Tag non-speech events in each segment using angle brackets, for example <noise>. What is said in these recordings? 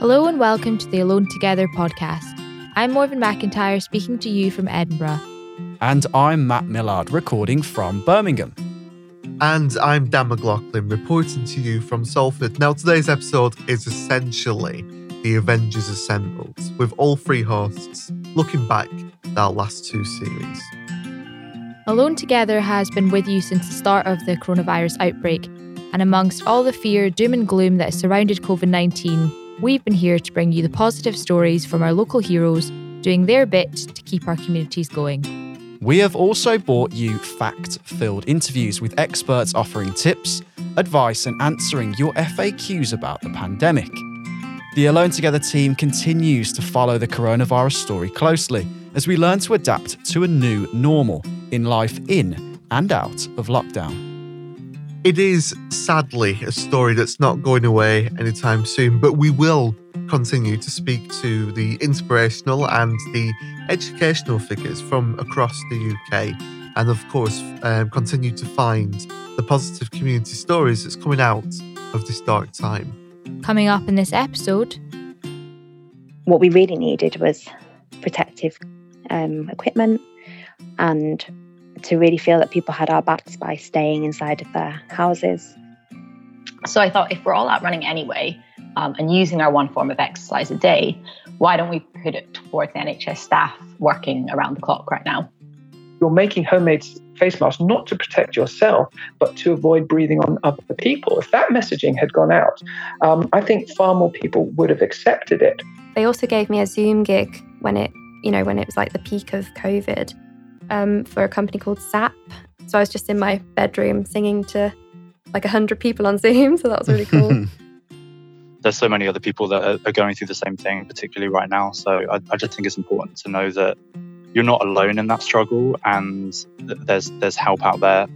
Hello and welcome to the Alone Together podcast. I'm Morven McIntyre speaking to you from Edinburgh. And I'm Matt Millard recording from Birmingham. And I'm Dan McLaughlin reporting to you from Salford. Now, today's episode is essentially the Avengers Assembled, with all three hosts looking back at our last two series. Alone Together has been with you since the start of the coronavirus outbreak, and amongst all the fear, doom, and gloom that has surrounded COVID 19, we've been here to bring you the positive stories from our local heroes doing their bit to keep our communities going. We have also brought you fact filled interviews with experts offering tips, advice, and answering your FAQs about the pandemic. The Alone Together team continues to follow the coronavirus story closely as we learn to adapt to a new normal in life in and out of lockdown. It is sadly a story that's not going away anytime soon, but we will continue to speak to the inspirational and the educational figures from across the UK, and of course, um, continue to find the positive community stories that's coming out of this dark time. Coming up in this episode, what we really needed was protective um, equipment and to really feel that people had our backs by staying inside of their houses. So I thought if we're all out running anyway um, and using our one form of exercise a day, why don't we put it towards the NHS staff working around the clock right now? You're making homemade face masks not to protect yourself, but to avoid breathing on other people. If that messaging had gone out, um, I think far more people would have accepted it. They also gave me a Zoom gig when it, you know, when it was like the peak of COVID um, for a company called SAP. So I was just in my bedroom singing to like 100 people on Zoom. So that was really cool. <laughs> There's so many other people that are going through the same thing, particularly right now. So I, I just think it's important to know that you're not alone in that struggle and there's there's help out there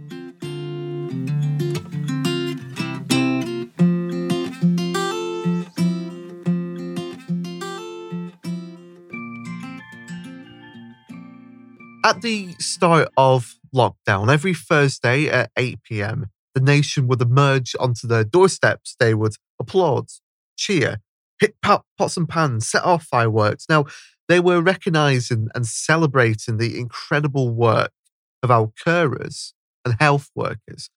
At the start of lockdown, every Thursday at 8 pm, the nation would emerge onto their doorsteps. They would applaud, cheer, hit pots and pans, set off fireworks. Now, they were recognizing and celebrating the incredible work of our carers and health workers.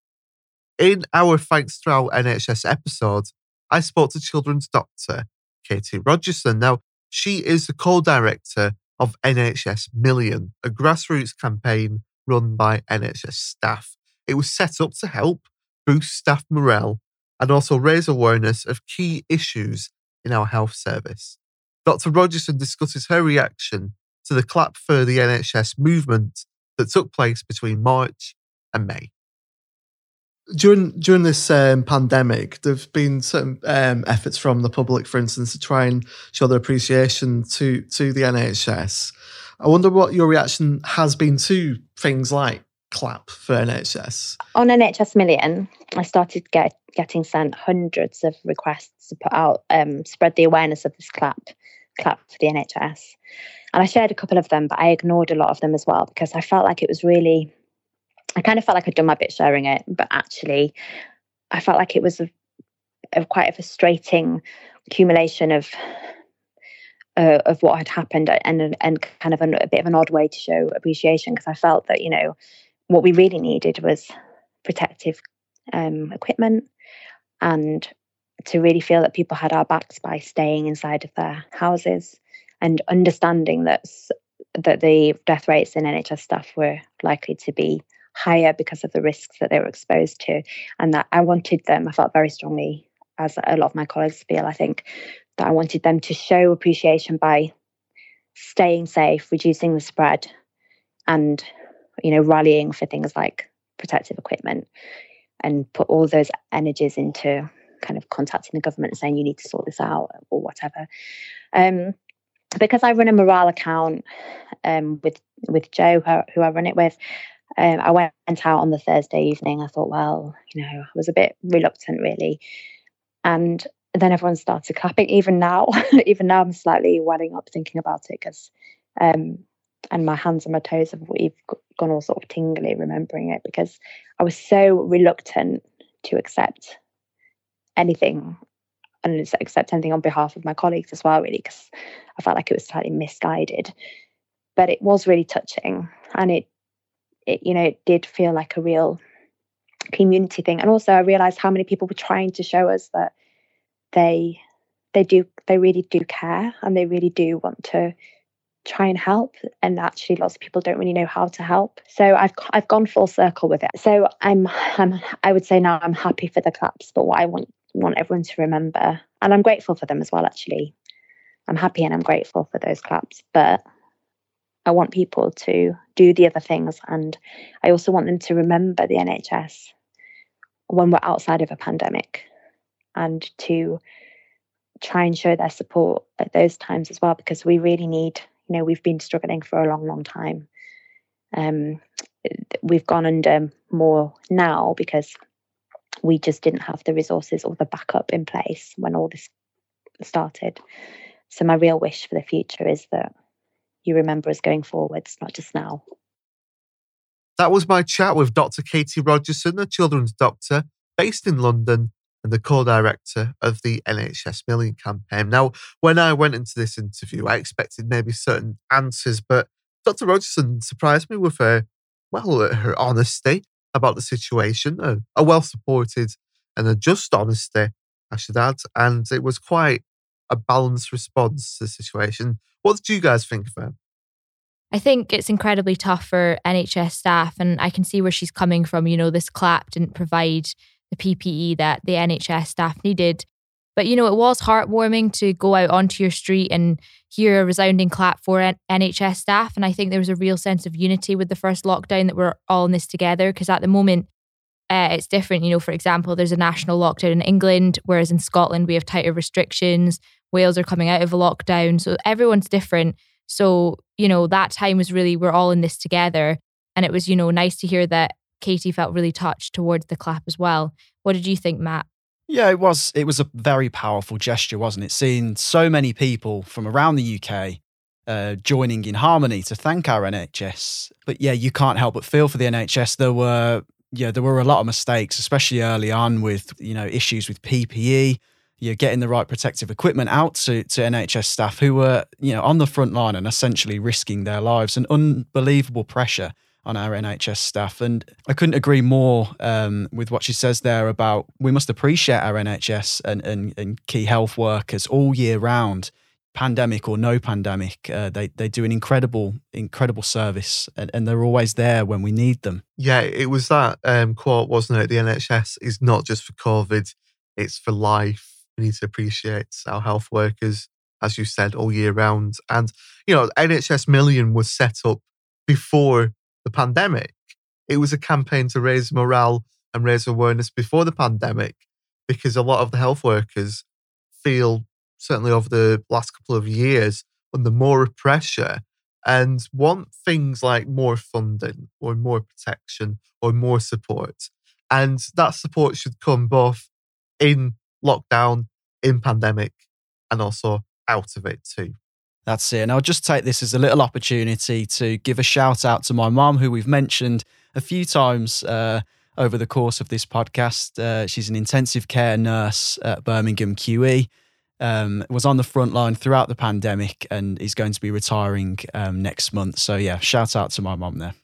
In our Thanks to Our NHS episode, I spoke to children's doctor Katie Rogerson. Now, she is the co director of NHS Million, a grassroots campaign run by NHS staff. It was set up to help boost staff morale and also raise awareness of key issues in our health service. Dr. Rogerson discusses her reaction to the Clap for the NHS movement that took place between March and May during during this um, pandemic, there've been certain um, efforts from the public, for instance, to try and show their appreciation to to the NHS. I wonder what your reaction has been to things like clap for NHS. On NHS Million, I started get, getting sent hundreds of requests to put out, um, spread the awareness of this clap, clap for the NHS. And I shared a couple of them, but I ignored a lot of them as well because I felt like it was really I kind of felt like I'd done my bit sharing it, but actually, I felt like it was a, a quite a frustrating accumulation of uh, of what had happened and and kind of a, a bit of an odd way to show appreciation because I felt that you know what we really needed was protective um, equipment and to really feel that people had our backs by staying inside of their houses and understanding that that the death rates in NHS staff were likely to be higher because of the risks that they were exposed to. And that I wanted them, I felt very strongly, as a lot of my colleagues feel, I think, that I wanted them to show appreciation by staying safe, reducing the spread, and you know, rallying for things like protective equipment and put all those energies into kind of contacting the government and saying you need to sort this out or whatever. Um, because I run a morale account um, with with Joe, who I run it with, um, I went out on the Thursday evening. I thought, well, you know, I was a bit reluctant really. And then everyone started clapping. Even now, <laughs> even now, I'm slightly welling up thinking about it because, um, and my hands and my toes have we've gone all sort of tingly remembering it because I was so reluctant to accept anything and accept anything on behalf of my colleagues as well, really, because I felt like it was slightly misguided. But it was really touching, and it, it, you know, it did feel like a real community thing. And also, I realized how many people were trying to show us that they, they do, they really do care, and they really do want to try and help. And actually lots of people don't really know how to help. So i've i've gone full circle with it. So i'm i'm i would say now i'm happy for the claps but what i want want everyone to remember and i'm grateful for them as well actually. I'm happy and i'm grateful for those claps but i want people to do the other things and i also want them to remember the nhs when we're outside of a pandemic and to try and show their support at those times as well because we really need you know we've been struggling for a long long time. Um, we've gone under more now because we just didn't have the resources or the backup in place when all this started. So my real wish for the future is that you remember us going forwards not just now that was my chat with Dr. Katie Rogerson, a children's doctor based in London and the co-director of the NHS Million campaign. Now, when I went into this interview, I expected maybe certain answers, but Dr. Rogerson surprised me with her, well, her honesty about the situation, a, a well-supported and a just honesty, I should add, and it was quite a balanced response to the situation. What do you guys think of her? I think it's incredibly tough for NHS staff, and I can see where she's coming from. You know, this clap didn't provide the PPE that the NHS staff needed. But you know, it was heartwarming to go out onto your street and hear a resounding clap for NHS staff. And I think there was a real sense of unity with the first lockdown that we're all in this together. Because at the moment, uh, it's different. You know, for example, there's a national lockdown in England, whereas in Scotland, we have tighter restrictions. Wales are coming out of a lockdown. So everyone's different. So, you know, that time was really, we're all in this together. And it was, you know, nice to hear that Katie felt really touched towards the clap as well. What did you think, Matt? Yeah, it was it was a very powerful gesture, wasn't it? Seeing so many people from around the UK uh, joining in harmony to thank our NHS. But yeah, you can't help but feel for the NHS. There were yeah, there were a lot of mistakes, especially early on with you know issues with PPE. You're getting the right protective equipment out to, to NHS staff who were, you know, on the front line and essentially risking their lives and unbelievable pressure on our NHS staff. And I couldn't agree more um, with what she says there about we must appreciate our NHS and, and, and key health workers all year round, pandemic or no pandemic. Uh, they, they do an incredible, incredible service and, and they're always there when we need them. Yeah, it was that um, quote, wasn't it? The NHS is not just for COVID, it's for life. We need to appreciate our health workers, as you said, all year round. And, you know, NHS Million was set up before the pandemic. It was a campaign to raise morale and raise awareness before the pandemic because a lot of the health workers feel, certainly over the last couple of years, under more pressure and want things like more funding or more protection or more support. And that support should come both in lockdown, in pandemic, and also out of it too. That's it. And I'll just take this as a little opportunity to give a shout out to my mum, who we've mentioned a few times uh, over the course of this podcast. Uh, she's an intensive care nurse at Birmingham QE. Um, was on the front line throughout the pandemic and is going to be retiring um, next month. So, yeah, shout out to my mum there.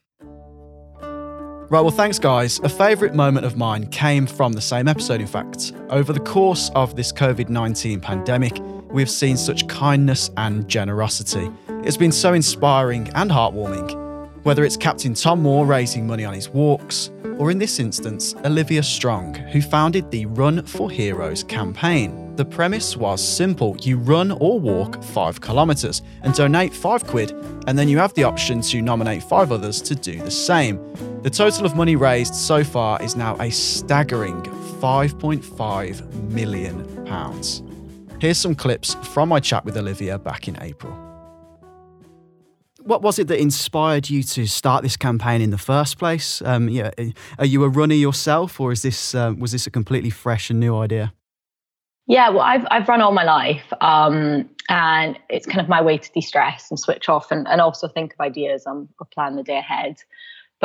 Right, well, thanks, guys. A favourite moment of mine came from the same episode, in fact. Over the course of this COVID 19 pandemic, we've seen such kindness and generosity. It's been so inspiring and heartwarming. Whether it's Captain Tom Moore raising money on his walks, or in this instance, Olivia Strong, who founded the Run for Heroes campaign. The premise was simple you run or walk five kilometres and donate five quid, and then you have the option to nominate five others to do the same. The total of money raised so far is now a staggering £5.5 million. Here's some clips from my chat with Olivia back in April. What was it that inspired you to start this campaign in the first place? Um, yeah, are you a runner yourself, or is this um, was this a completely fresh and new idea? Yeah, well, I've I've run all my life, um, and it's kind of my way to de-stress and switch off, and, and also think of ideas and plan the day ahead.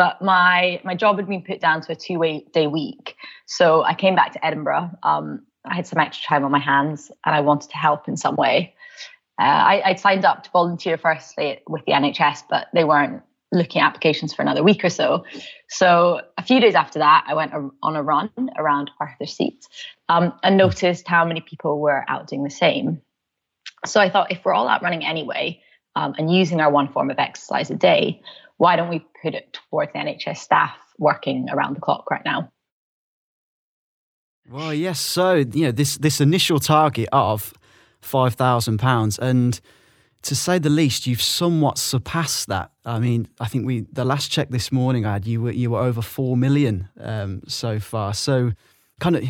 But my my job had been put down to a two day week, so I came back to Edinburgh um, I had some extra time on my hands and I wanted to help in some way. Uh, I, I'd signed up to volunteer firstly with the NHS, but they weren't looking at applications for another week or so. So a few days after that, I went on a run around Arthur Seat um, and noticed how many people were out doing the same. So I thought if we're all out running anyway um, and using our one form of exercise a day, why don't we put it towards NHS staff working around the clock right now? Well, yes. So you know this this initial target of five thousand pounds, and to say the least, you've somewhat surpassed that. I mean, I think we the last check this morning I had you were you were over four million um, so far. So, kind of,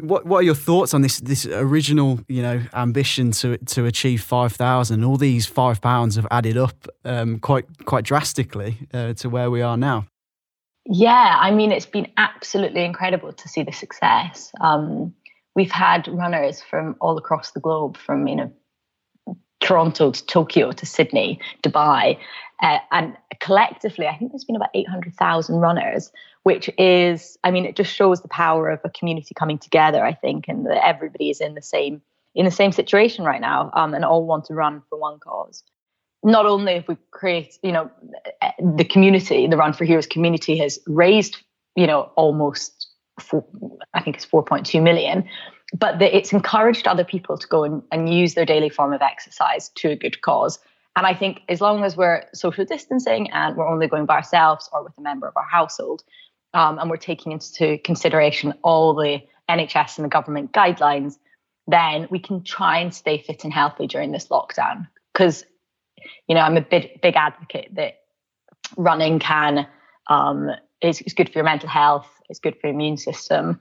what what are your thoughts on this this original you know ambition to to achieve five thousand? All these five pounds have added up um, quite quite drastically uh, to where we are now. Yeah, I mean, it's been absolutely incredible to see the success. Um, we've had runners from all across the globe, from you know Toronto to Tokyo to Sydney, Dubai, uh, and collectively, I think there's been about 800,000 runners, which is, I mean, it just shows the power of a community coming together. I think, and that everybody is in the same in the same situation right now, um, and all want to run for one cause not only have we created, you know, the community, the Run for Heroes community has raised, you know, almost, four, I think it's 4.2 million, but that it's encouraged other people to go and, and use their daily form of exercise to a good cause. And I think as long as we're social distancing and we're only going by ourselves or with a member of our household, um, and we're taking into consideration all the NHS and the government guidelines, then we can try and stay fit and healthy during this lockdown. Because you know, I'm a big big advocate that running can um, is, is good for your mental health, it's good for your immune system,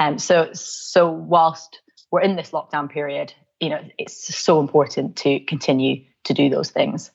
and um, so so whilst we're in this lockdown period, you know, it's so important to continue to do those things.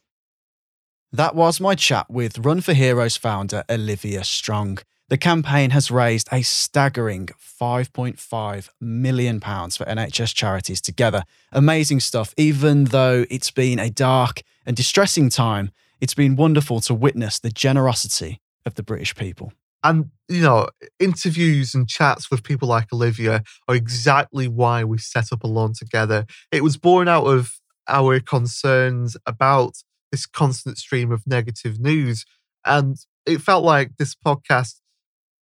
That was my chat with Run for Heroes founder Olivia Strong. The campaign has raised a staggering £5.5 million for NHS charities together. Amazing stuff. Even though it's been a dark and distressing time, it's been wonderful to witness the generosity of the British people. And, you know, interviews and chats with people like Olivia are exactly why we set up Alone Together. It was born out of our concerns about this constant stream of negative news. And it felt like this podcast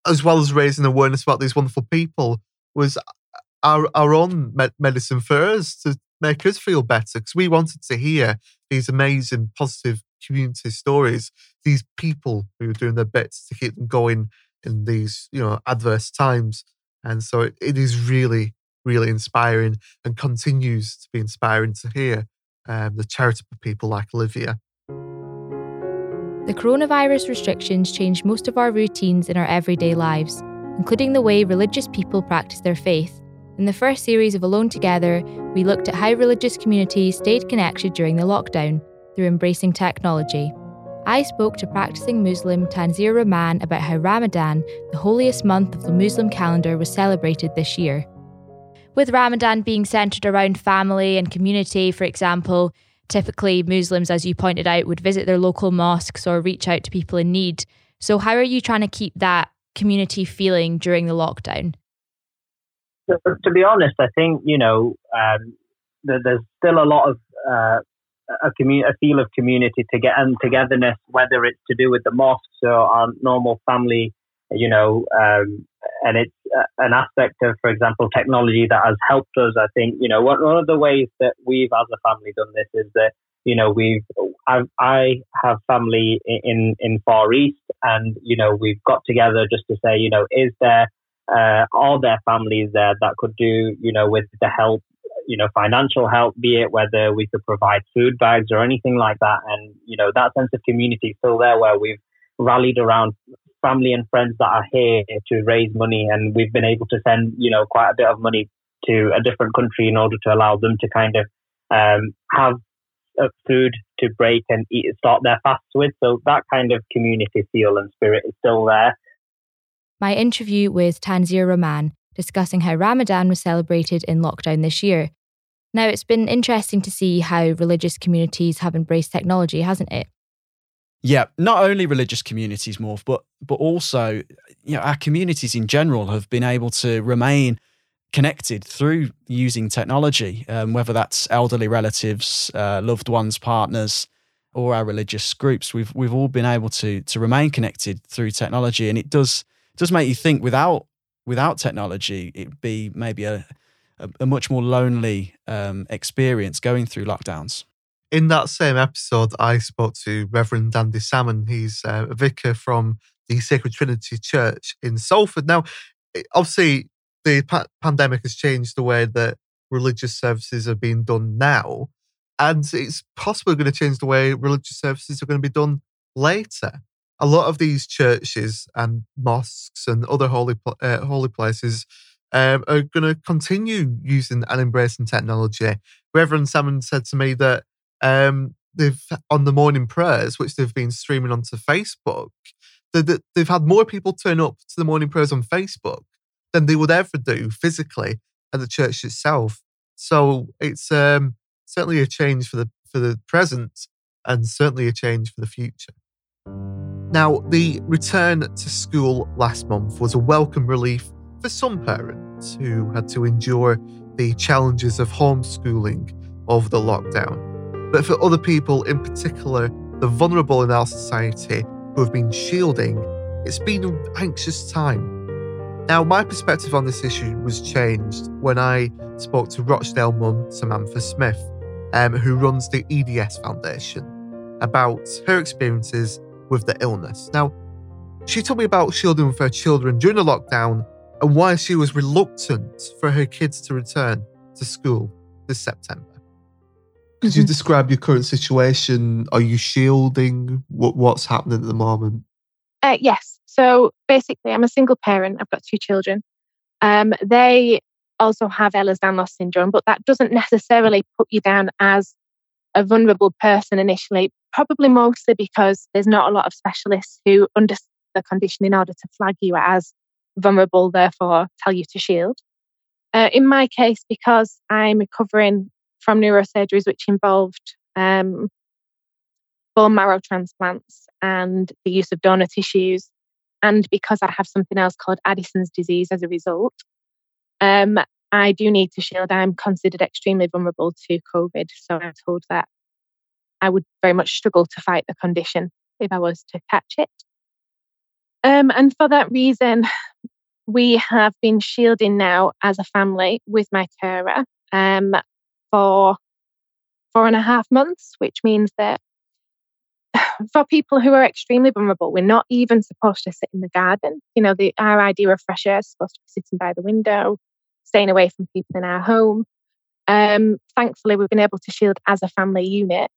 as well as raising awareness about these wonderful people, was our our own med- medicine for us to make us feel better because we wanted to hear these amazing, positive community stories. These people who are doing their bits to keep them going in these you know adverse times, and so it, it is really, really inspiring and continues to be inspiring to hear um, the charitable people like Olivia. The coronavirus restrictions changed most of our routines in our everyday lives, including the way religious people practice their faith. In the first series of Alone Together, we looked at how religious communities stayed connected during the lockdown through embracing technology. I spoke to practicing Muslim Tanzir Rahman about how Ramadan, the holiest month of the Muslim calendar, was celebrated this year. With Ramadan being centered around family and community, for example, typically Muslims, as you pointed out, would visit their local mosques or reach out to people in need. So, how are you trying to keep that community feeling during the lockdown? To, to be honest, I think you know um, there's still a lot of uh, a, a feel of community to get and togetherness, whether it's to do with the mosques or our normal family, you know, um, and it's uh, an aspect of, for example, technology that has helped us. I think, you know, one, one of the ways that we've as a family done this is that, you know, we've, I've, I have family in, in Far East and, you know, we've got together just to say, you know, is there, uh, are there families there that could do, you know, with the help, you know, financial help, be it whether we could provide food bags or anything like that. And, you know, that sense of community is still there where we've rallied around family and friends that are here to raise money, and we've been able to send you know quite a bit of money to a different country in order to allow them to kind of um, have food to break and eat, start their fasts with. So that kind of community feel and spirit is still there. My interview with Tanzir Rahman discussing how Ramadan was celebrated in lockdown this year. Now, it's been interesting to see how religious communities have embraced technology, hasn't it? Yeah, not only religious communities, Morph, but but also you know our communities in general have been able to remain connected through using technology, um, whether that's elderly relatives, uh, loved ones, partners, or our religious groups. We've we've all been able to to remain connected through technology, and it does does make you think without without technology, it'd be maybe a a, a much more lonely um, experience going through lockdowns. In that same episode, I spoke to Reverend Andy Salmon. He's uh, a vicar from the Sacred Trinity Church in Salford. Now, obviously, the pa- pandemic has changed the way that religious services are being done now, and it's possibly going to change the way religious services are going to be done later. A lot of these churches and mosques and other holy uh, holy places um, are going to continue using and embracing technology. Reverend Salmon said to me that um, they've on the morning prayers, which they've been streaming onto Facebook, that they've had more people turn up to the morning prayers on Facebook than they would ever do physically at the church itself. So it's um, certainly a change for the for the present and certainly a change for the future. Now, the return to school last month was a welcome relief for some parents who had to endure the challenges of homeschooling over the lockdown. But for other people, in particular, the vulnerable in our society who have been shielding, it's been an anxious time. Now, my perspective on this issue was changed when I spoke to Rochdale mum Samantha Smith, um, who runs the EDS Foundation, about her experiences with the illness. Now, she told me about shielding with her children during the lockdown and why she was reluctant for her kids to return to school this September. Could mm-hmm. you describe your current situation? Are you shielding? What, what's happening at the moment? Uh, yes. So basically, I'm a single parent. I've got two children. Um, they also have Ehlers-Danlos syndrome, but that doesn't necessarily put you down as a vulnerable person initially, probably mostly because there's not a lot of specialists who understand the condition in order to flag you as vulnerable, therefore tell you to shield. Uh, in my case, because I'm recovering from neurosurgeries which involved um, bone marrow transplants and the use of donor tissues, and because I have something else called Addison's disease as a result, um, I do need to shield. I'm considered extremely vulnerable to COVID. So I'm told that I would very much struggle to fight the condition if I was to catch it. Um, and for that reason, we have been shielding now as a family with my carer um, for four and a half months, which means that <sighs> for people who are extremely vulnerable, we're not even supposed to sit in the garden. You know, the, our idea of fresh air is supposed to be sitting by the window, staying away from people in our home. Um, thankfully, we've been able to shield as a family unit,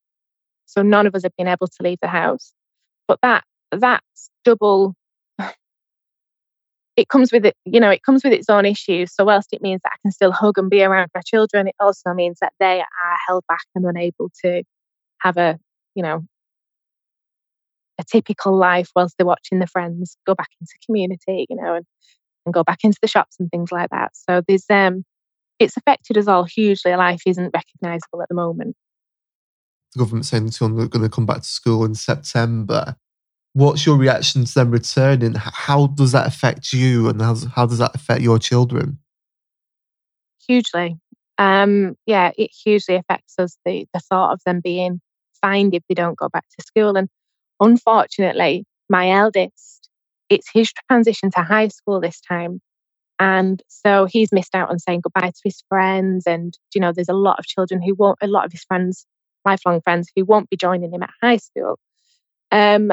so none of us have been able to leave the house. But that that's double <sighs> it comes with it, you know, it comes with its own issues. So whilst it means that I can still hug and be around my children, it also means that they are held back and unable to have a, you know, a typical life whilst they're watching the friends go back into community, you know, and, and go back into the shops and things like that. So there's um it's affected us all hugely. Life isn't recognisable at the moment. The government saying are going to come back to school in September what's your reaction to them returning? How does that affect you, and how, how does that affect your children? Hugely. Um, yeah, it hugely affects us. The the thought of them being fined if they don't go back to school, and unfortunately, my eldest, it's his transition to high school this time. And so he's missed out on saying goodbye to his friends. And, you know, there's a lot of children who won't, a lot of his friends, lifelong friends, who won't be joining him at high school. Um,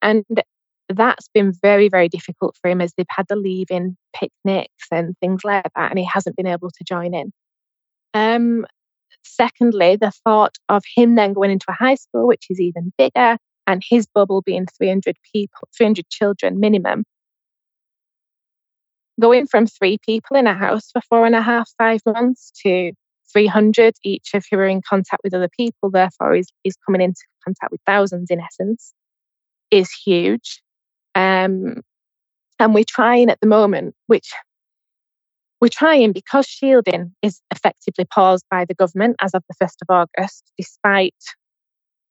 and that's been very, very difficult for him as they've had the leaving picnics and things like that, and he hasn't been able to join in. Um, secondly, the thought of him then going into a high school, which is even bigger, and his bubble being 300 people, 300 children minimum. Going from three people in a house for four and a half, five months to 300, each of who are in contact with other people, therefore, is, is coming into contact with thousands in essence is huge. Um, and we're trying at the moment, which we're trying because shielding is effectively paused by the government as of the 1st of August, despite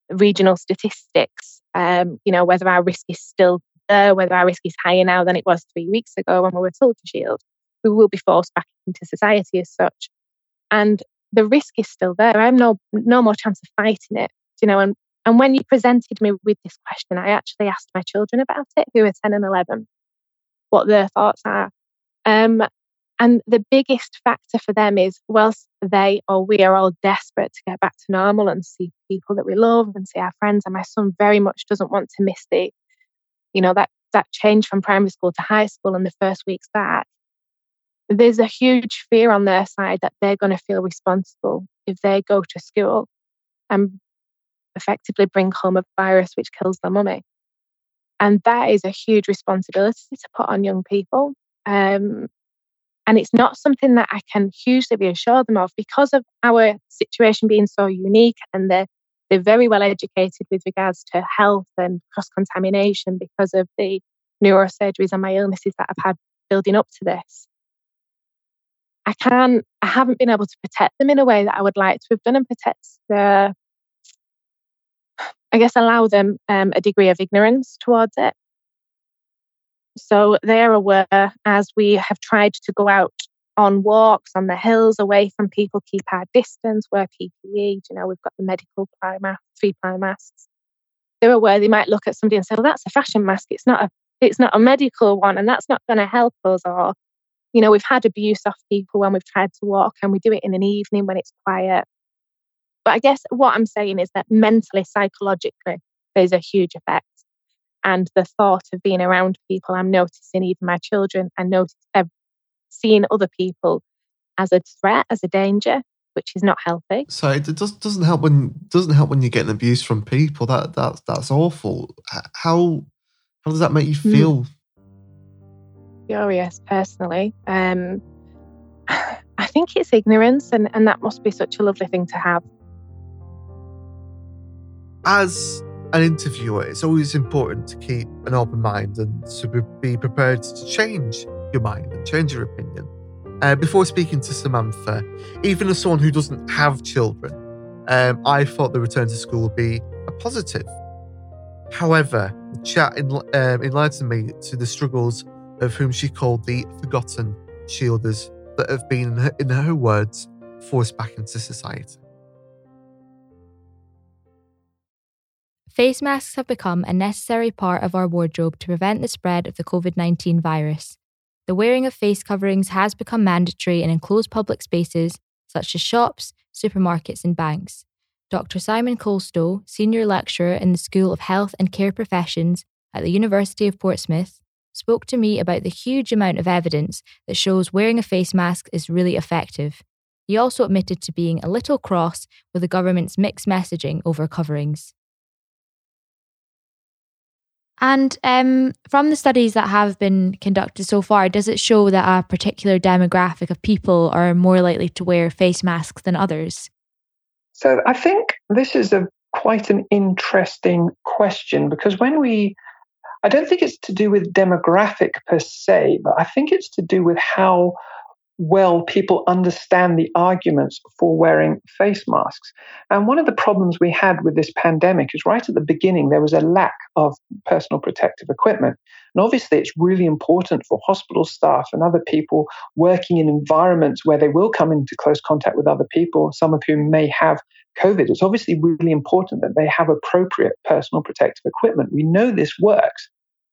regional statistics. Um, you know, whether our risk is still there, whether our risk is higher now than it was three weeks ago when we were told to shield. we will be forced back into society as such. And the risk is still there. I have no no more chance of fighting it. You know, and and when you presented me with this question, I actually asked my children about it, who are 10 and 11, what their thoughts are. Um, and the biggest factor for them is, whilst they or we are all desperate to get back to normal and see people that we love and see our friends, and my son very much doesn't want to miss the, you know, that that change from primary school to high school and the first weeks back. There's a huge fear on their side that they're going to feel responsible if they go to school and effectively bring home a virus which kills their mummy. And that is a huge responsibility to put on young people. Um, and it's not something that I can hugely reassure them of because of our situation being so unique and they're, they're very well educated with regards to health and cross contamination because of the neurosurgeries and my illnesses that I've had building up to this. I can't, I haven't been able to protect them in a way that I would like to have done and protect the, I guess, allow them um, a degree of ignorance towards it. So they're aware as we have tried to go out on walks on the hills away from people, keep our distance, wear PPE. You know, we've got the medical ply mask, three ply masks. They're aware they might look at somebody and say, "Well, that's a fashion mask. It's not a, it's not a medical one, and that's not going to help us." Or, you know, we've had abuse off people when we've tried to walk, and we do it in an evening when it's quiet. But I guess what I'm saying is that mentally, psychologically, there's a huge effect and the thought of being around people i'm noticing even my children and notice uh, seeing other people as a threat as a danger which is not healthy. So it does, doesn't help when doesn't help when you're getting abuse from people. That that's that's awful. How how does that make you hmm. feel? Furious personally. Um <sighs> i think it's ignorance and and that must be such a lovely thing to have. As an interviewer, it's always important to keep an open mind and to be prepared to change your mind and change your opinion. Uh, before speaking to Samantha, even as someone who doesn't have children, um, I thought the return to school would be a positive. However, the chat um, enlightened me to the struggles of whom she called the forgotten shielders that have been, in her words, forced back into society. Face masks have become a necessary part of our wardrobe to prevent the spread of the COVID 19 virus. The wearing of face coverings has become mandatory in enclosed public spaces such as shops, supermarkets, and banks. Dr. Simon Kolstoe, Senior Lecturer in the School of Health and Care Professions at the University of Portsmouth, spoke to me about the huge amount of evidence that shows wearing a face mask is really effective. He also admitted to being a little cross with the government's mixed messaging over coverings. And um, from the studies that have been conducted so far, does it show that a particular demographic of people are more likely to wear face masks than others? So I think this is a quite an interesting question because when we I don't think it's to do with demographic per se, but I think it's to do with how well people understand the arguments for wearing face masks. And one of the problems we had with this pandemic is right at the beginning, there was a lack of personal protective equipment. And obviously, it's really important for hospital staff and other people working in environments where they will come into close contact with other people, some of whom may have COVID. It's obviously really important that they have appropriate personal protective equipment. We know this works.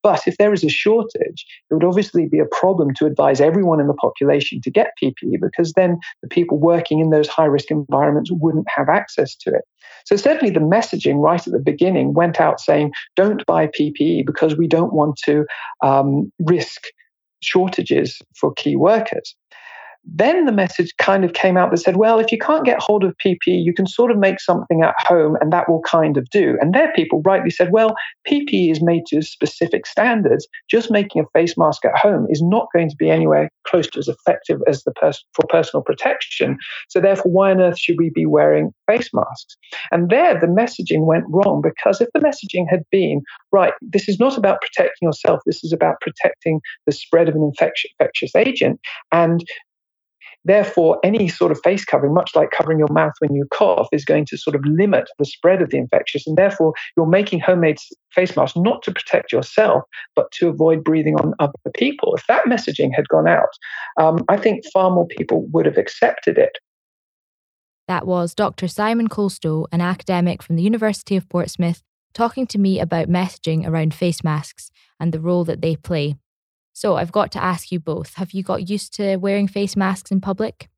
But if there is a shortage, it would obviously be a problem to advise everyone in the population to get PPE because then the people working in those high risk environments wouldn't have access to it. So, certainly the messaging right at the beginning went out saying, don't buy PPE because we don't want to um, risk shortages for key workers. Then the message kind of came out that said, well, if you can't get hold of PPE, you can sort of make something at home and that will kind of do. And there people rightly said, well, PPE is made to specific standards. Just making a face mask at home is not going to be anywhere close to as effective as the for personal protection. So therefore, why on earth should we be wearing face masks? And there the messaging went wrong because if the messaging had been, right, this is not about protecting yourself, this is about protecting the spread of an infectious agent. And Therefore, any sort of face covering, much like covering your mouth when you cough, is going to sort of limit the spread of the infectious. And therefore, you're making homemade face masks not to protect yourself, but to avoid breathing on other people. If that messaging had gone out, um, I think far more people would have accepted it. That was Dr. Simon Kolstoe, an academic from the University of Portsmouth, talking to me about messaging around face masks and the role that they play. So I've got to ask you both have you got used to wearing face masks in public?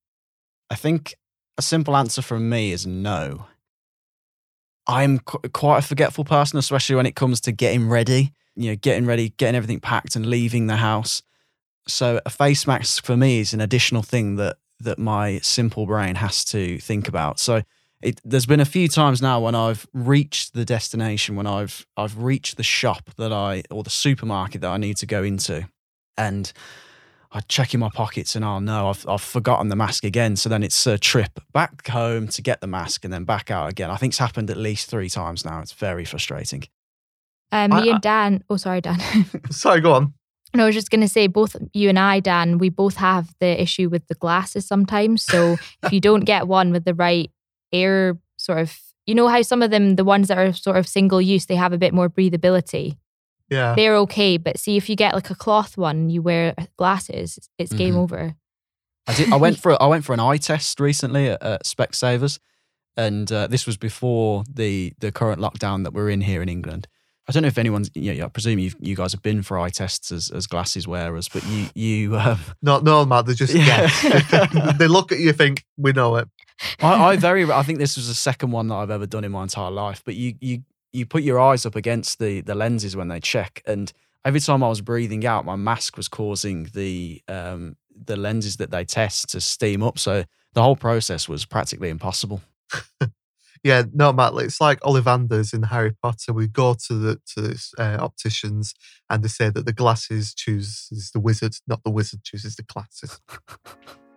I think a simple answer from me is no. I'm qu- quite a forgetful person, especially when it comes to getting ready, you know, getting ready, getting everything packed and leaving the house. So a face mask for me is an additional thing that that my simple brain has to think about. So it, there's been a few times now when I've reached the destination, when I've I've reached the shop that I or the supermarket that I need to go into, and I check in my pockets and oh no, I've I've forgotten the mask again. So then it's a trip back home to get the mask and then back out again. I think it's happened at least three times now. It's very frustrating. Um, me I- and Dan. Oh, sorry, Dan. <laughs> Sorry, go on. No, I was just going to say, both you and I, Dan, we both have the issue with the glasses sometimes. So <laughs> if you don't get one with the right air sort of, you know how some of them, the ones that are sort of single use, they have a bit more breathability. Yeah. They're okay. But see, if you get like a cloth one you wear glasses, it's game Mhm. over. I did. I went <laughs> for I went for an eye test recently at, at Specsavers, and uh, this was before the the current lockdown that we're in here in England. I don't know if anyone's. You know, I presume you you guys have been for eye tests as, as glasses wearers, but you you. Um, <laughs> No, no, Matt, they just Yeah. guess. <laughs> they look at you, think we know it. I, I very. I think this was the second one that I've ever done in my entire life. But you you you put your eyes up against the the lenses when they check, and every time I was breathing out, my mask was causing the um the lenses that they test to steam up. So the whole process was practically impossible. <laughs> Yeah, no, Matt. It's like Ollivanders in Harry Potter. We go to the to this, uh, opticians, and they say that the glasses chooses the wizard, not the wizard chooses the glasses. <laughs>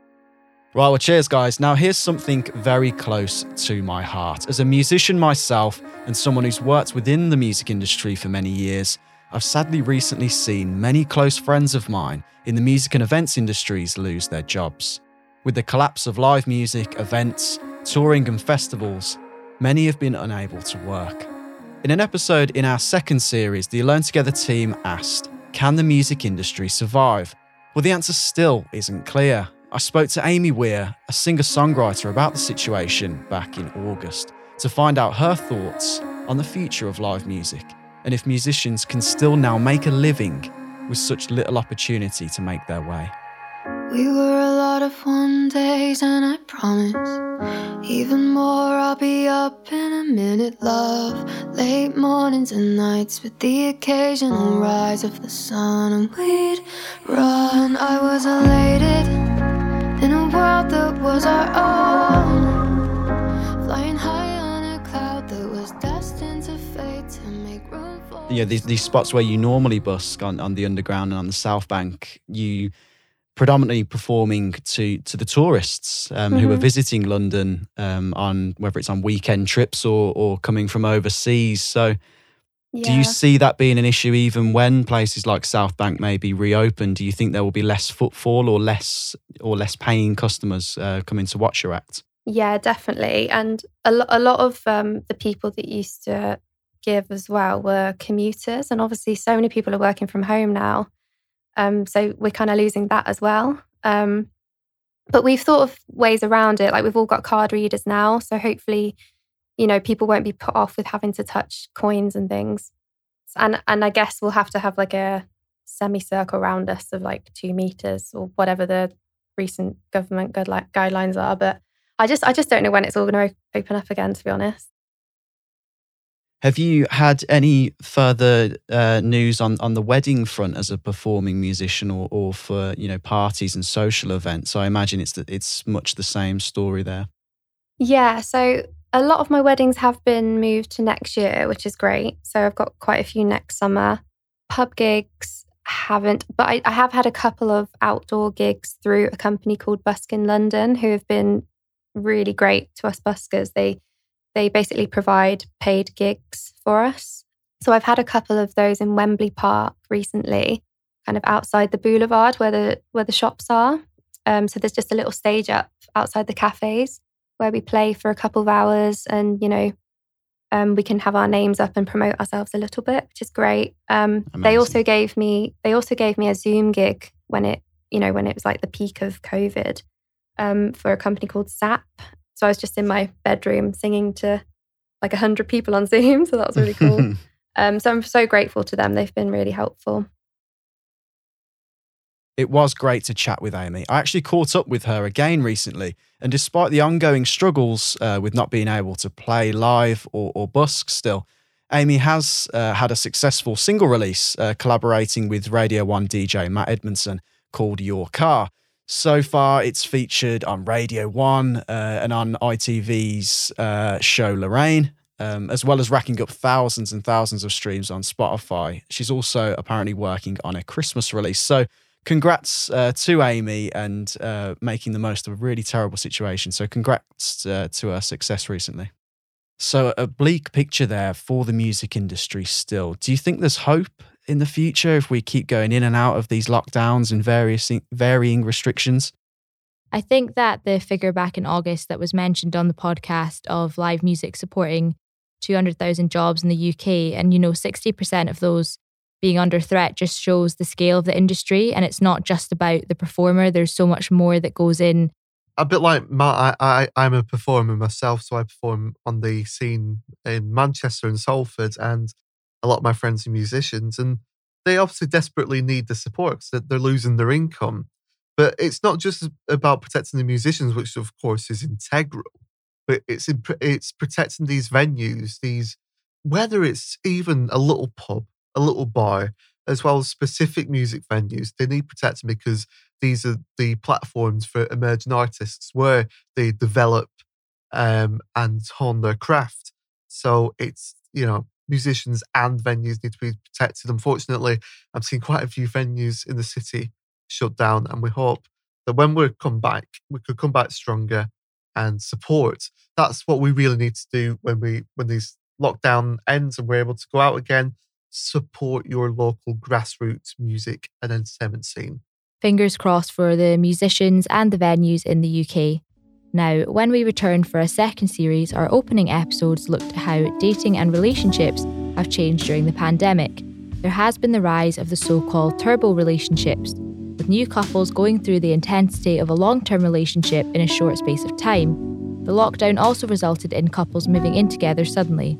Right, well, cheers, guys. Now, here's something very close to my heart. As a musician myself and someone who's worked within the music industry for many years, I've sadly recently seen many close friends of mine in the music and events industries lose their jobs. With the collapse of live music, events, touring, and festivals, many have been unable to work. In an episode in our second series, the Alone Together team asked, Can the music industry survive? Well, the answer still isn't clear. I spoke to Amy Weir, a singer songwriter, about the situation back in August to find out her thoughts on the future of live music and if musicians can still now make a living with such little opportunity to make their way. We were a lot of one days, and I promise even more. I'll be up in a minute, love. Late mornings and nights with the occasional rise of the sun, and we'd run. I was elated in a world that was our own, flying high on a cloud that was destined to fade to make room for. Know, these, these spots where you normally busk on, on the underground and on the South Bank, you predominantly performing to to the tourists um, who are Mhm. visiting London um, on whether it's on weekend trips or or coming from overseas. So Do you see that being an issue even when places like South Bank may be reopened? Do you think there will be less footfall or less or less paying customers uh, coming to watch your act? Yeah, definitely. And a, lo- a lot of um, the people that used to give as well were commuters. And obviously, so many people are working from home now. Um, so we're kind of losing that as well. Um, but we've thought of ways around it. Like we've all got card readers now. So hopefully, you know, people won't be put off with having to touch coins and things. And, and I guess we'll have to have like a semicircle around us of like two meters or whatever the recent government guideli- guidelines are. But I just I just don't know when it's all going to open up again. To be honest. Have you had any further uh, news on, on the wedding front as a performing musician or, or for you know parties and social events? I imagine it's the, it's much the same story there. Yeah. So a lot of my weddings have been moved to next year, which is great. So I've got quite a few next summer. Pub gigs haven't, but I, I have had a couple of outdoor gigs through a company called Busk in London, who have been really great to us buskers. They they basically provide paid gigs for us. So I've had a couple of those in Wembley Park recently, kind of outside the boulevard where the where the shops are. Um, so there's just a little stage up outside the cafes where we play for a couple of hours, and you know, um, we can have our names up and promote ourselves a little bit, which is great. Um, they also gave me they also gave me a Zoom gig when it you know, when it was like the peak of COVID um, for a company called SAP. So I was just in my bedroom singing to like 100 people on Zoom. <laughs> So that was really cool. <laughs> um, so I'm so grateful to them. They've been really helpful. It was great to chat with Amy. I actually caught up with her again recently, and despite the ongoing struggles uh, with not being able to play live or, or busk still, Amy has uh, had a successful single release uh, collaborating with Radio 1 DJ Matt Edmondson called Your Car. So far, it's featured on Radio 1 uh, and on ITV's uh, show Lorraine, um, as well as racking up thousands and thousands of streams on Spotify. She's also apparently working on a Christmas release. So, congrats uh, to Amy and uh, making the most of a really terrible situation. So, congrats uh, to her success recently. So, a bleak picture there for the music industry still. Do you think there's hope in the future if we keep going in and out of these lockdowns and various varying restrictions? I think that the figure back in August that was mentioned on the podcast of live music supporting 200,000 jobs in the UK, and you know, 60% of those being under threat just shows the scale of the industry. And it's not just about the performer, there's so much more that goes in. A bit like my, I, I, I'm a performer myself, so I perform on the scene in Manchester and Salford, and a lot of my friends are musicians, and they obviously desperately need the support because they're losing their income. But it's not just about protecting the musicians, which of course is integral, but it's it's protecting these venues, these whether it's even a little pub, a little bar, as well as specific music venues. They need protecting because these are the platforms for emerging artists where they develop um, and hone their craft. So it's you know musicians and venues need to be protected. Unfortunately, I've seen quite a few venues in the city shut down, and we hope that when we come back, we could come back stronger and support. That's what we really need to do when we when these lockdown ends and we're able to go out again. Support your local grassroots music and entertainment scene. Fingers crossed for the musicians and the venues in the UK. Now, when we return for a second series, our opening episodes looked at how dating and relationships have changed during the pandemic. There has been the rise of the so called turbo relationships, with new couples going through the intensity of a long term relationship in a short space of time. The lockdown also resulted in couples moving in together suddenly.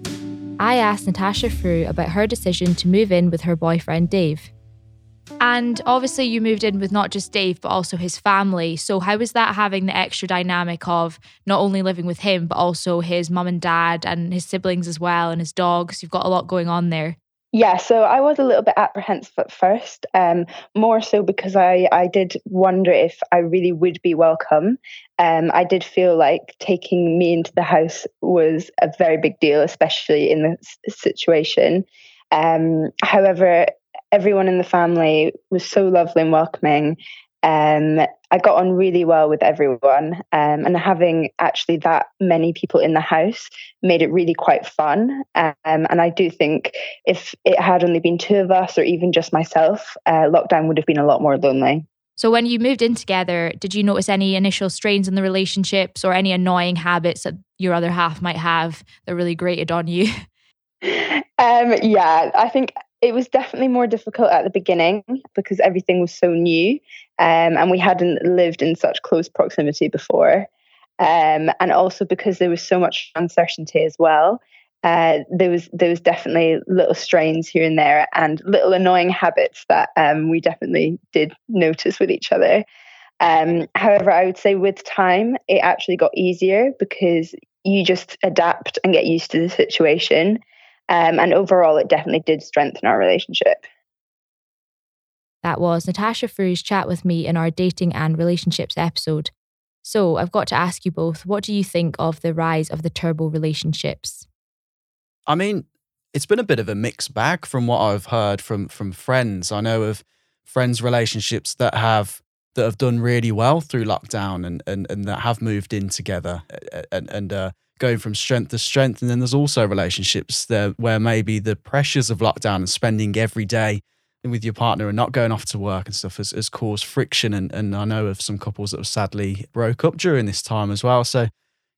I asked Natasha Frew about her decision to move in with her boyfriend Dave. And obviously, you moved in with not just Dave, but also his family. So, how was that having the extra dynamic of not only living with him, but also his mum and dad and his siblings as well and his dogs? You've got a lot going on there. Yeah, so I was a little bit apprehensive at first, um, more so because I, I did wonder if I really would be welcome. Um, I did feel like taking me into the house was a very big deal, especially in this situation. Um, however, everyone in the family was so lovely and welcoming. Um, I got on really well with everyone, um, and having actually that many people in the house made it really quite fun. Um, and I do think if it had only been two of us, or even just myself, uh, lockdown would have been a lot more lonely. So, when you moved in together, did you notice any initial strains in the relationships or any annoying habits that your other half might have that really grated on you? <laughs> Um, yeah, I think it was definitely more difficult at the beginning because everything was so new um, and we hadn't lived in such close proximity before. Um, and also because there was so much uncertainty as well. Uh, there was there was definitely little strains here and there and little annoying habits that um, we definitely did notice with each other. Um, however, I would say with time it actually got easier because you just adapt and get used to the situation. Um, and overall, it definitely did strengthen our relationship. That was Natasha Frew's chat with me in our dating and relationships episode. So I've got to ask you both what do you think of the rise of the turbo relationships? I mean, it's been a bit of a mixed bag from what I've heard from from friends. I know of friends' relationships that have that have done really well through lockdown and and, and that have moved in together and and uh, going from strength to strength. And then there's also relationships there where maybe the pressures of lockdown and spending every day with your partner and not going off to work and stuff has, has caused friction. And, and I know of some couples that have sadly broke up during this time as well. So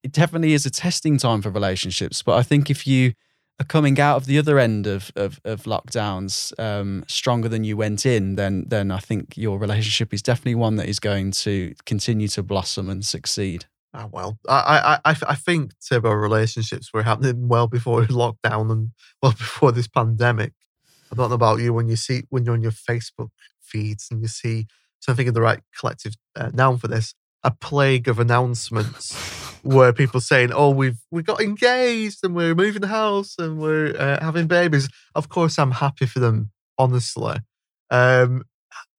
it definitely is a testing time for relationships. But I think if you are coming out of the other end of of, of lockdowns um, stronger than you went in, then then I think your relationship is definitely one that is going to continue to blossom and succeed. Oh, well, I, I, I, I think turbo relationships were happening well before <laughs> lockdown and well before this pandemic. I don't know about you when you see when you're on your Facebook feeds and you see something of the right collective uh, noun for this a plague of announcements where people saying, "Oh, we've we got engaged and we're moving house and we're uh, having babies." Of course, I'm happy for them. Honestly, um,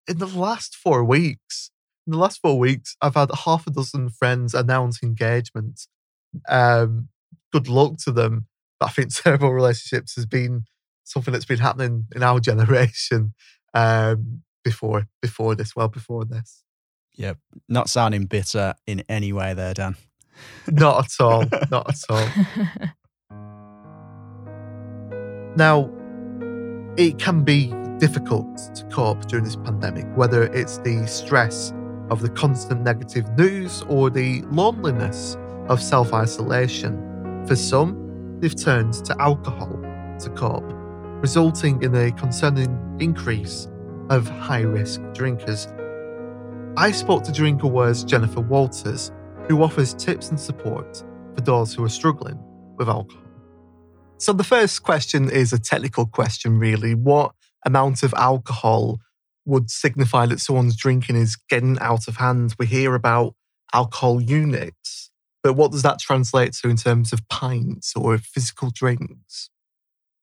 in the last four weeks, in the last four weeks, I've had half a dozen friends announce engagement. Um, good luck to them. But I think <laughs> turbo relationships has been something that's been happening in our <laughs> generation um, before before this, well before this. Yep, not sounding bitter in any way there, Dan. Not at all. <laughs> not at all. Now, it can be difficult to cope during this pandemic, whether it's the stress of the constant negative news or the loneliness of self isolation. For some, they've turned to alcohol to cope, resulting in a concerning increase of high risk drinkers. I spoke to DrinkAware's Jennifer Walters, who offers tips and support for those who are struggling with alcohol. So, the first question is a technical question, really. What amount of alcohol would signify that someone's drinking is getting out of hand? We hear about alcohol units, but what does that translate to in terms of pints or physical drinks?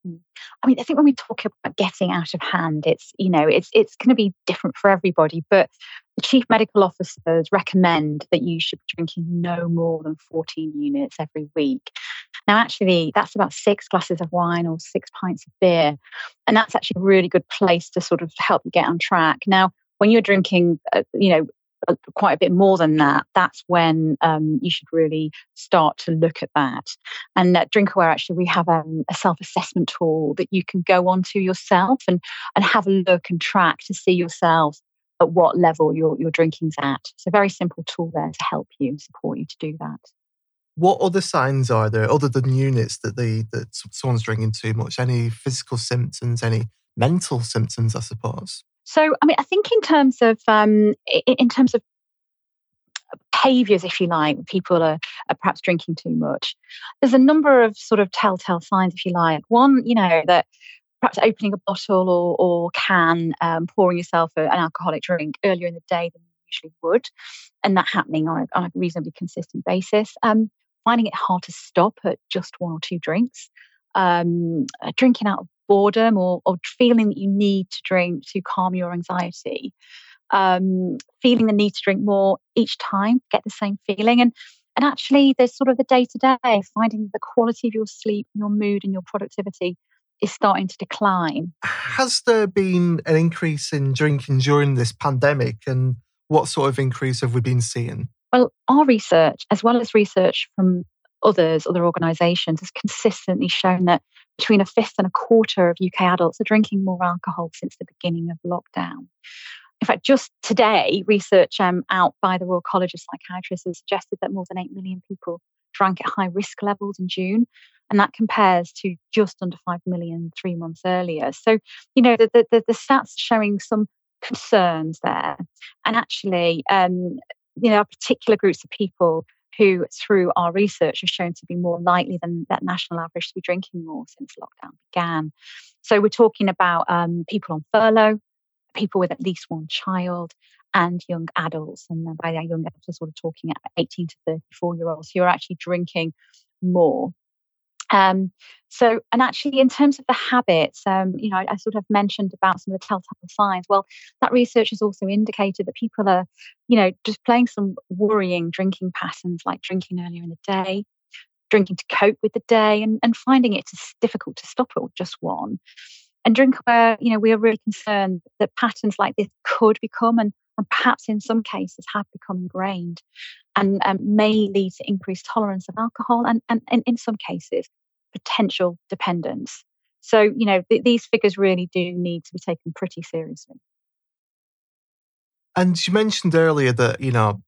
Mm. I mean, I think when we talk about getting out of hand, it's you know, it's it's going to be different for everybody. But chief medical officers recommend that you should be drinking no more than 14 units every week. Now, actually, that's about six glasses of wine or six pints of beer, and that's actually a really good place to sort of help you get on track. Now, when you're drinking, uh, you know, quite a bit more than that, that's when um, you should really start to look at that. And at DrinkAware, actually, we have um, a self assessment tool that you can go onto yourself and, and have a look and track to see yourself at what level your, your drinking's at. It's a very simple tool there to help you and support you to do that. What other signs are there other than units that the that someone's drinking too much? Any physical symptoms? Any mental symptoms? I suppose. So, I mean, I think in terms of um, in terms of behaviors, if you like, people are, are perhaps drinking too much. There's a number of sort of telltale signs, if you like. One, you know, that perhaps opening a bottle or, or can, um, pouring yourself an alcoholic drink earlier in the day than you usually would, and that happening on a, on a reasonably consistent basis. Um, finding it hard to stop at just one or two drinks. Um, uh, drinking out of boredom or, or feeling that you need to drink to calm your anxiety, um, feeling the need to drink more each time, get the same feeling. And and actually, there's sort of the day to day, finding the quality of your sleep, your mood, and your productivity is starting to decline. Has there been an increase in drinking during this pandemic? And what sort of increase have we been seeing? Well, our research, as well as research from others, other organisations, has consistently shown that between a fifth and a quarter of UK adults are drinking more alcohol since the beginning of lockdown. In fact, just today, research um, out by the Royal College of Psychiatrists has suggested that more than 8 million people drank at high risk levels in June. And that compares to just under 5 million three months earlier. So, you know, the, the, the stats are showing some concerns there. And actually, um, you know, particular groups of people who, through our research, have shown to be more likely than that national average to be drinking more since lockdown began. So we're talking about um, people on furlough, people with at least one child, and young adults. And by that young adults, we're sort of talking at 18 to 34 year olds who are actually drinking more. Um, so, and actually, in terms of the habits, um, you know, I, I, sort of mentioned about some of the telltale signs. Well, that research has also indicated that people are, you know, displaying some worrying drinking patterns, like drinking earlier in the day, drinking to cope with the day, and, and finding it difficult to stop at just one. And DrinkAware, you know, we are really concerned that patterns like this could become, and, and perhaps in some cases have become ingrained, and um, may lead to increased tolerance of alcohol, and, and, and in some cases potential dependence. So, you know, th- these figures really do need to be taken pretty seriously. And you mentioned earlier that, you know,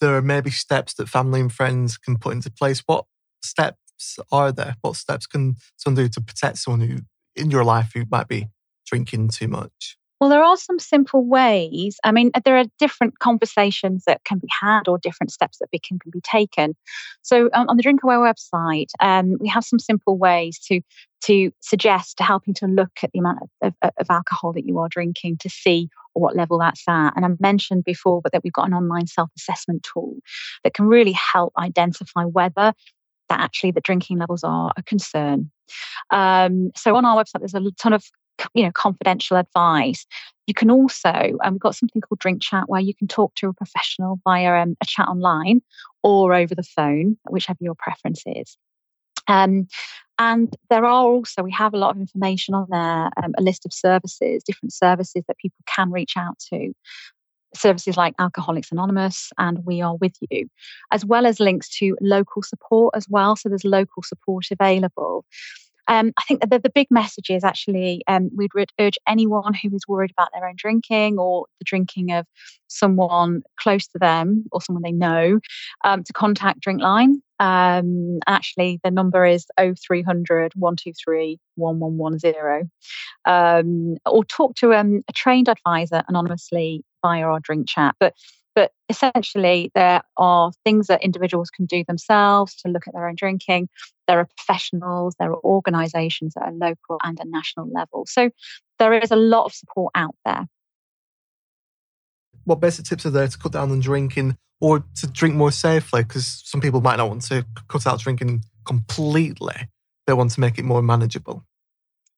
there are maybe steps that family and friends can put into place. What steps are there? What steps can someone do to protect someone who in your life who might be drinking too much? Well, there are some simple ways. I mean, there are different conversations that can be had or different steps that can, can be taken. So, um, on the Drinkaware website, um, we have some simple ways to to suggest to helping to look at the amount of, of, of, alcohol that you are drinking to see what level that's at. And I mentioned before, but that we've got an online self-assessment tool that can really help identify whether that actually the drinking levels are a concern. Um, so on our website, there's a ton of you know confidential advice you can also and we've got something called drink chat where you can talk to a professional via um, a chat online or over the phone whichever your preference is um, and there are also we have a lot of information on there um, a list of services different services that people can reach out to services like Alcoholics Anonymous and We Are With You, as well as links to local support as well. So there's local support available. Um, I think that the, the, big message is actually um, we'd urge anyone who is worried about their own drinking or the drinking of someone close to them or someone they know um, to contact Drinkline. Um, actually, the number is 0300 123 1110. Um, or talk to um, a trained advisor anonymously via our drink chat. But but essentially, there are things that individuals can do themselves to look at their own drinking. There are professionals, there are organisations at a local and a national level. So there is a lot of support out there. What basic tips are there to cut down on drinking or to drink more safely? Because some people might not want to cut out drinking completely, they want to make it more manageable.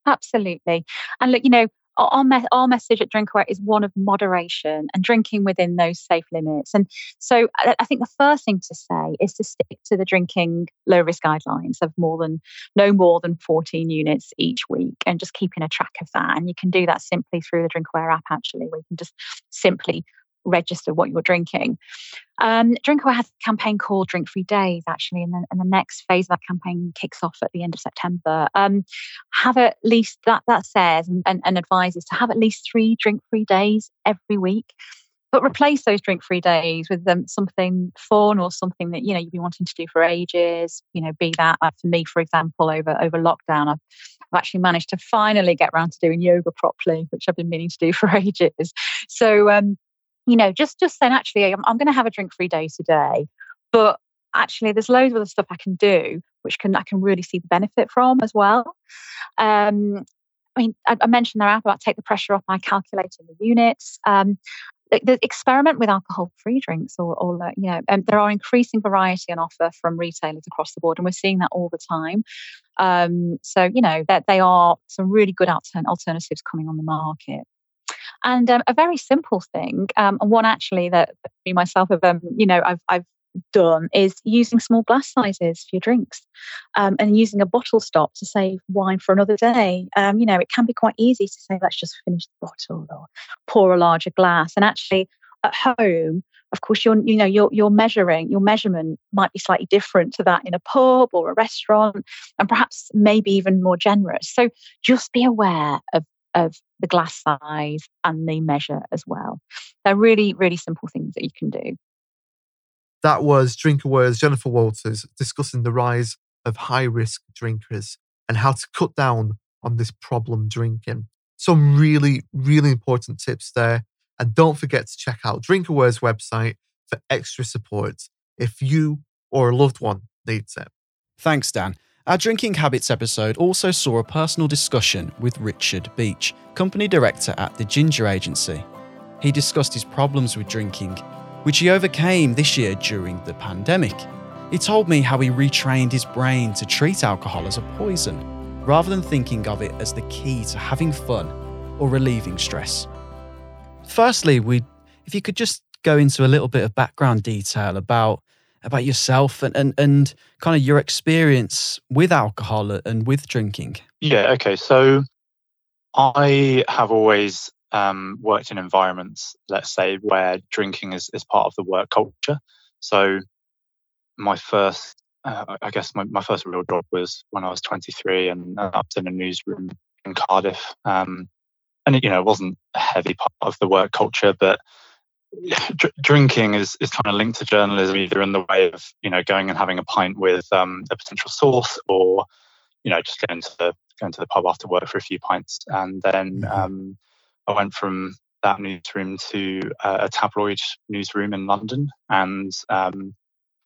Absolutely. And look, you know, our, me- our message at Drinkaware is one of moderation and drinking within those safe limits. And so I, I think the first thing to say is to stick to the drinking low risk guidelines of more than no more than 14 units each week and just keeping a track of that. And you can do that simply through the Drinkaware app, actually, where you can just simply register what you're drinking. Um, Drinkaware has a campaign called Drink Free Days, actually, and, and the next phase of that campaign kicks off at the end of September. Um, have at least that that says and, and, advises to have at least three drink free days every week but replace those drink free days with um, something fun or something that you know you've been wanting to do for ages you know be that for me for example over over lockdown I've, I've actually managed to finally get around to doing yoga properly which i've been meaning to do <laughs> for ages so um you know, just just saying, actually, I'm, I'm going to have a drink free day today, but actually, there's loads of other stuff I can do, which can I can really see the benefit from as well. Um, I mean, I, I mentioned their app about take the pressure off by calculating the units. Um, the experiment with alcohol-free drinks, or, or you know, um, there are increasing variety on offer from retailers across the board, and we're seeing that all the time. Um, so, you know, that they are some really good altern- alternatives coming on the market. And um, a very simple thing, um, and one actually that me myself have, um, you know, I've, I've done is using small glass sizes for your drinks um, and using a bottle stop to save wine for another day. Um, you know, it can be quite easy to say, let's just finish the bottle or pour a larger glass. And actually, at home, of course, you're you know you're you're measuring your measurement might be slightly different to that in a pub or a restaurant, and perhaps maybe even more generous. So just be aware of of the glass size and the measure as well. They're really, really simple things that you can do. That was Drinkaware's Jennifer Walters discussing the rise of high risk drinkers and how to cut down on this problem drinking. Some really, really important tips there. And don't forget to check out Drinkaware's website for extra support if you or a loved one needs it. Thanks, Dan. Our Drinking Habits episode also saw a personal discussion with Richard Beach, company director at the Ginger Agency. He discussed his problems with drinking, which he overcame this year during the pandemic. He told me how he retrained his brain to treat alcohol as a poison, rather than thinking of it as the key to having fun or relieving stress. Firstly, we if you could just go into a little bit of background detail about about yourself and, and, and kind of your experience with alcohol and with drinking. Yeah, okay. So I have always um, worked in environments, let's say, where drinking is, is part of the work culture. So my first, uh, I guess my, my first real job was when I was 23 and I was in a newsroom in Cardiff. Um, and, it, you know, it wasn't a heavy part of the work culture, but dr- drinking is, is kind of linked to journalism either in the way of you know going and having a pint with um, a potential source or you know just going to the going to the pub after work for a few pints and then mm-hmm. um, I went from that newsroom to uh, a tabloid newsroom in London and um,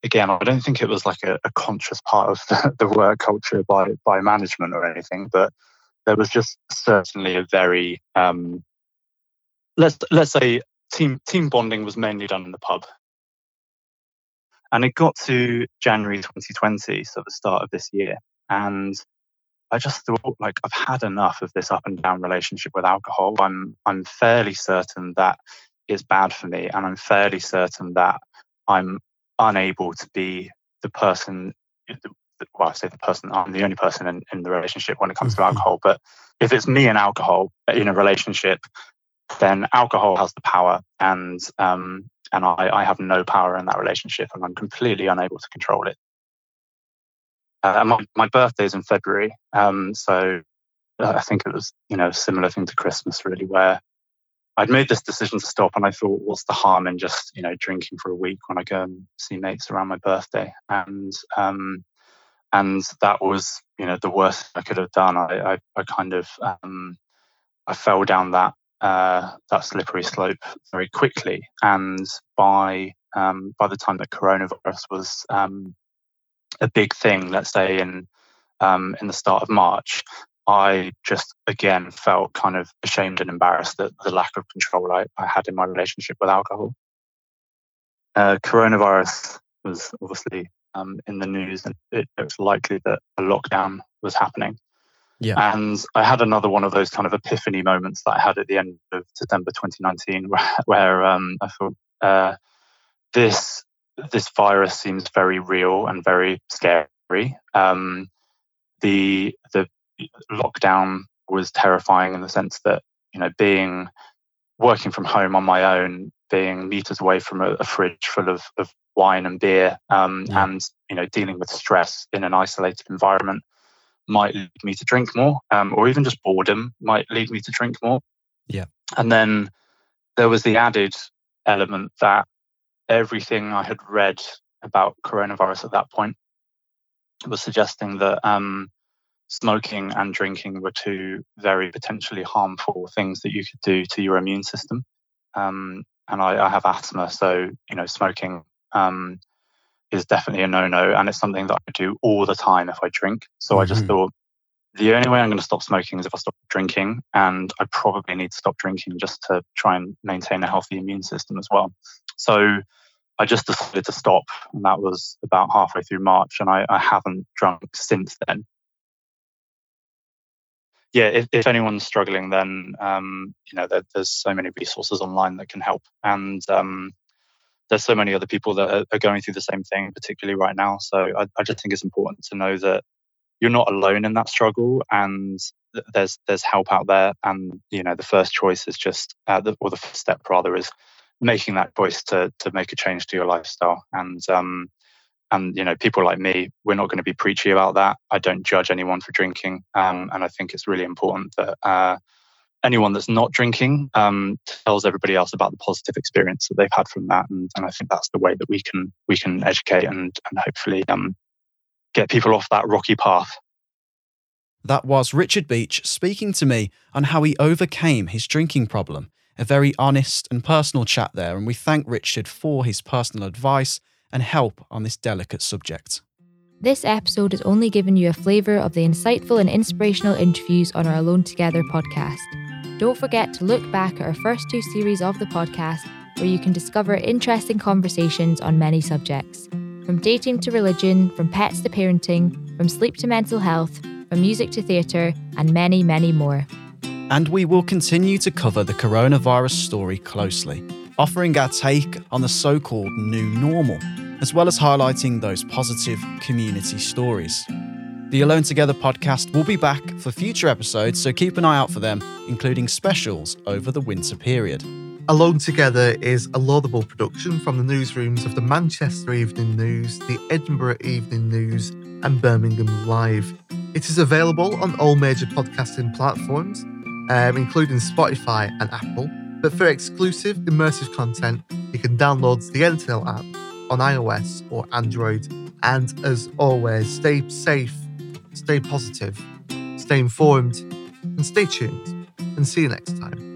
again I don't think it was like a, a conscious part of the, the work culture by by management or anything but there was just certainly a very um, let's let's say team team bonding was mainly done in the pub. And it got to January 2020, so the start of this year, and I just thought like I've had enough of this up and down relationship with alcohol. I'm I'm fairly certain that it's bad for me, and I'm fairly certain that I'm unable to be the person. Well, I say the person. I'm the only person in, in the relationship when it comes to mm-hmm. alcohol. But if it's me and alcohol in a relationship, then alcohol has the power, and um, and I, I, have no power in that relationship, and I'm completely unable to control it. Uh, my my birthday is in February, um, so I think it was you know a similar thing to Christmas, really, where I'd made this decision to stop, and I thought, what's the harm in just you know drinking for a week when I go and see mates around my birthday, and um, and that was you know the worst I could have done. I I, I kind of um, I fell down that uh, that slippery slope very quickly. And by um, by the time that coronavirus was um, a big thing, let's say in um, in the start of March, I just again felt kind of ashamed and embarrassed that the lack of control I, I had in my relationship with alcohol. Uh, coronavirus was obviously um, in the news, and it, it was likely that a lockdown was happening. Yeah. And I had another one of those kind of epiphany moments that I had at the end of December 2019, <laughs> where, where um, I thought uh, this this virus seems very real and very scary. Um, the the lockdown was terrifying in the sense that you know being working from home on my own, being meters away from a, a fridge full of, of wine and beer, um, yeah. and you know dealing with stress in an isolated environment might lead me to drink more, um, or even just boredom might lead me to drink more. Yeah. And then there was the added element that everything I had read about coronavirus at that point was suggesting that um, smoking and drinking were two very potentially harmful things that you could do to your immune system. Um, and I, I, have asthma, so you know, smoking um, is definitely a no-no, and it's something that I do all the time if I drink. So mm-hmm. I just mm-hmm. thought the only way I'm going to stop smoking is if I stop drinking, and I probably need to stop drinking just to try and maintain a healthy immune system as well. So I just decided to stop, and that was about halfway through March, and I, I haven't drunk since then. Yeah, if, if anyone's struggling, then um, you know there, there's so many resources online that can help, and um, there's so many other people that are, are, going through the same thing, particularly right now. So I, I, just think it's important to know that you're not alone in that struggle, and there's there's help out there. And you know, the first choice is just, uh, the, or the first step rather, is making that choice to to make a change to your lifestyle. And um, and you know, people like me, we're not going to be preachy about that. I don't judge anyone for drinking, um, and I think it's really important that. Uh, anyone that's not drinking um, tells everybody else about the positive experience that they've had from that, and, and I think that's the way that we can we can educate and and hopefully um, get people off that rocky path. That was Richard Beach speaking to me on how he overcame his drinking problem. A very honest and personal chat there, and we thank Richard for his personal advice and help on this delicate subject. This episode has only given you a flavour of the insightful and inspirational interviews on our Alone Together podcast. Don't forget to look back at our first two series of the podcast, where you can discover interesting conversations on many subjects from dating to religion, from pets to parenting, from sleep to mental health, from music to theatre, and many, many more. And we will continue to cover the coronavirus story closely, offering our take on the so called new normal, as well as highlighting those positive community stories. The Alone Together podcast will be back for future episodes, so keep an eye out for them, including specials over the winter period. Alone Together is a laudable production from the newsrooms of the Manchester Evening News, the Edinburgh Evening News, and Birmingham Live. It is available on all major podcasting platforms, um, including Spotify and Apple. But for exclusive, immersive content, you can download the NTL app on iOS or Android. And as always, stay safe, stay positive, stay informed, and stay tuned. And see you next time.